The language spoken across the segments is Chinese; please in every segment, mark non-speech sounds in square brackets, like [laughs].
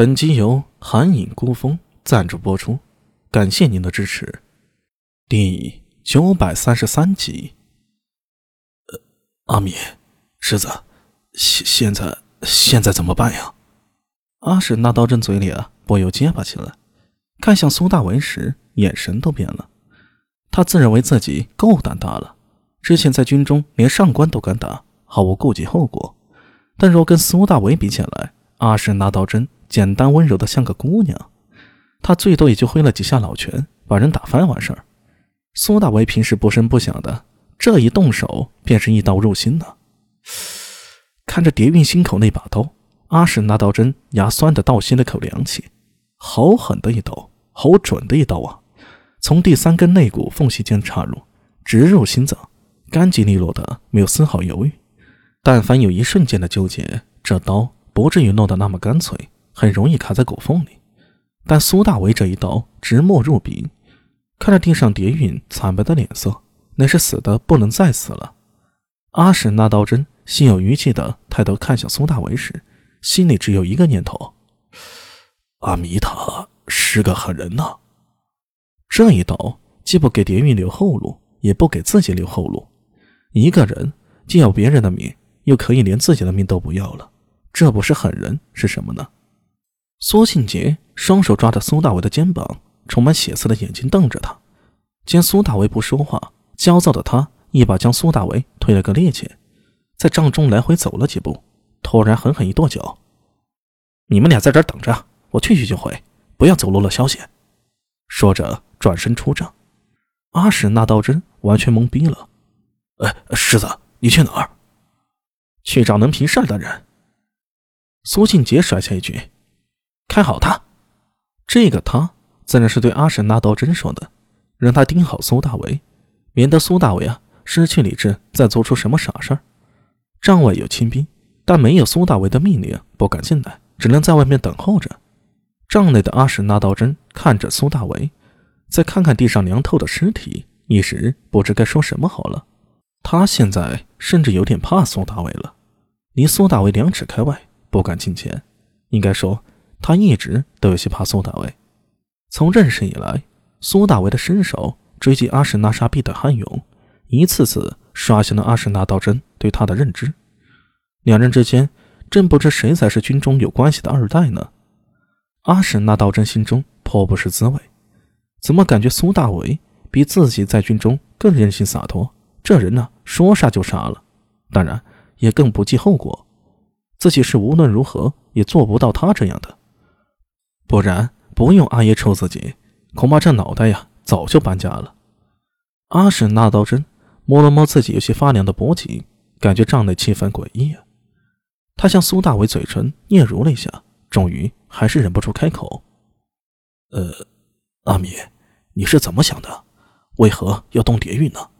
本集由寒影孤风赞助播出，感谢您的支持。第九百三十三集。阿米，世子，现现在现在怎么办呀？阿史那刀真嘴里啊不由结巴起来，看向苏大为时，眼神都变了。他自认为自己够胆大了，之前在军中连上官都敢打，毫无顾忌后果。但若跟苏大为比起来，阿史那刀真。简单温柔的像个姑娘，他最多也就挥了几下老拳，把人打翻完事儿。苏大为平时不声不响的，这一动手便是一刀入心呢。看着蝶韵心口那把刀，阿史那刀针牙酸的倒吸了口凉气，好狠的一刀，好准的一刀啊！从第三根肋骨缝隙间插入，直入心脏，干净利落的，没有丝毫犹豫。但凡有一瞬间的纠结，这刀不至于弄得那么干脆。很容易卡在骨缝里，但苏大为这一刀直没入鼻，看着地上蝶韵惨白的脸色，那是死的不能再死了。阿史那刀针心有余悸的抬头看向苏大为时，心里只有一个念头：阿弥他是个狠人呐！这一刀既不给蝶韵留后路，也不给自己留后路。一个人既要别人的命，又可以连自己的命都不要了，这不是狠人是什么呢？苏庆杰双手抓着苏大伟的肩膀，充满血色的眼睛瞪着他。见苏大伟不说话，焦躁的他一把将苏大伟推了个趔趄，在帐中来回走了几步，突然狠狠一跺脚：“你们俩在这儿等着，我去去就回，不要走漏了消息。”说着转身出帐。阿史那道真完全懵逼了：“哎，世子，你去哪儿？”“去找能平事儿的人。”苏庆杰甩下一句。看好他，这个他自然是对阿史那道真说的，让他盯好苏大为，免得苏大为啊失去理智再做出什么傻事儿。帐外有亲兵，但没有苏大为的命令不敢进来，只能在外面等候着。帐内的阿史那道真看着苏大为，再看看地上凉透的尸体，一时不知该说什么好了。他现在甚至有点怕苏大为了，离苏大为两尺开外，不敢近前。应该说。他一直都有些怕苏大为。从认识以来，苏大为的身手追击阿史那沙毕的悍勇，一次次刷新了阿史那道真对他的认知。两人之间，真不知谁才是军中有关系的二代呢？阿史那道真心中颇不是滋味，怎么感觉苏大为比自己在军中更任性洒脱？这人呢，说杀就杀了，当然也更不计后果。自己是无论如何也做不到他这样的。不然，不用阿爷抽自己，恐怕这脑袋呀早就搬家了。阿婶那道真摸了摸自己有些发凉的脖颈，感觉帐内气氛诡异啊。他向苏大为嘴唇嗫嚅了一下，终于还是忍不住开口：“呃，阿米，你是怎么想的？为何要动蝶玉呢？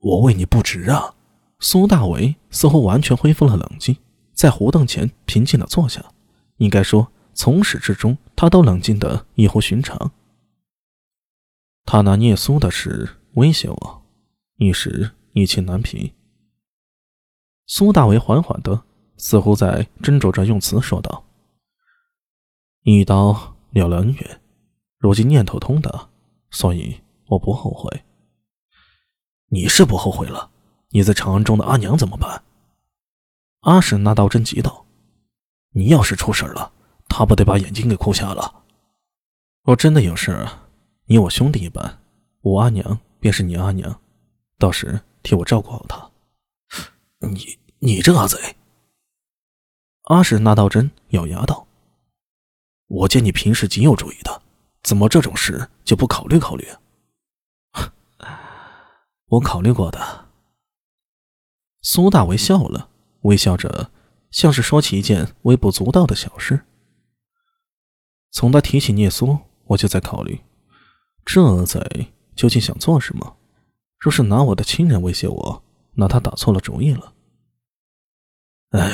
我为你不值啊！”苏大为似乎完全恢复了冷静，在胡凳前平静地坐下。应该说。从始至终，他都冷静的异乎寻常。他拿聂苏的事威胁我，一时意气难平。苏大为缓缓的，似乎在斟酌着用词说道：“一刀了了恩怨，如今念头通达，所以我不后悔。你是不后悔了？你在长安中的阿娘怎么办？”阿史那道真急道：“你要是出事了。”他不得把眼睛给哭瞎了！若真的有事，你我兄弟一般，我阿娘便是你阿娘，到时替我照顾好她。你你这阿贼！阿史那道真咬牙道：“我见你平时极有主意的，怎么这种事就不考虑考虑？” [laughs] 我考虑过的。苏大为笑了，微笑着，像是说起一件微不足道的小事。从他提起聂苏，我就在考虑，这恶贼究竟想做什么？若是拿我的亲人威胁我，那他打错了主意了。唉，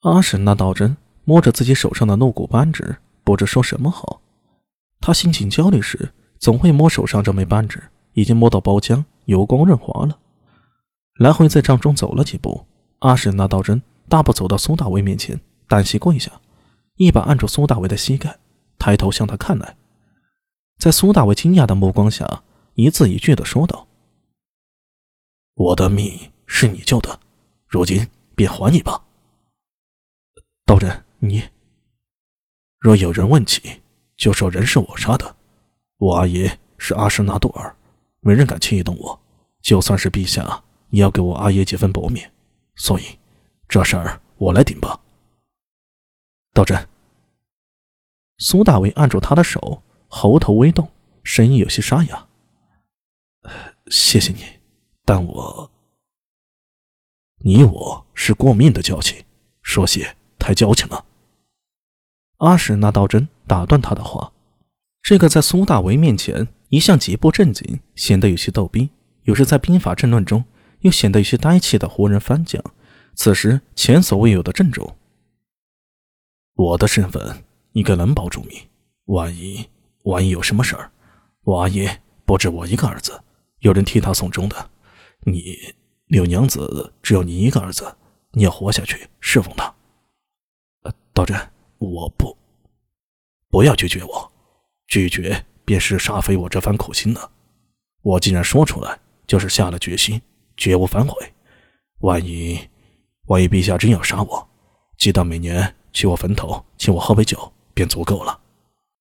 阿史那道真摸着自己手上的怒骨扳指，不知说什么好。他心情焦虑时，总会摸手上这枚扳指，已经摸到包浆，油光润滑了。来回在帐中走了几步，阿史那道真大步走到苏大威面前，单膝跪下。一把按住苏大为的膝盖，抬头向他看来。在苏大为惊讶的目光下，一字一句的说道：“我的命是你救的，如今便还你吧。”道人，你若有人问起，就说人是我杀的。我阿爷是阿什纳杜尔，没人敢轻易动我。就算是陛下，也要给我阿爷几分薄面。所以，这事儿我来顶吧。道真，苏大为按住他的手，喉头微动，声音有些沙哑：“谢谢你，但我……你我是过命的交情，说谢太矫情了。”阿史那道真打断他的话。这个在苏大为面前一向极不正经，显得有些逗逼，有时在兵法争论中又显得有些呆气的胡人番将，此时前所未有的郑重。我的身份应该能保住命，万一万一有什么事儿，我阿爷不止我一个儿子，有人替他送终的。你柳娘子只有你一个儿子，你要活下去侍奉他。道真，我不，不要拒绝我。拒绝便是煞费我这番苦心的。我既然说出来，就是下了决心，绝无反悔。万一，万一陛下真要杀我，记得每年去我坟头请我喝杯酒，便足够了。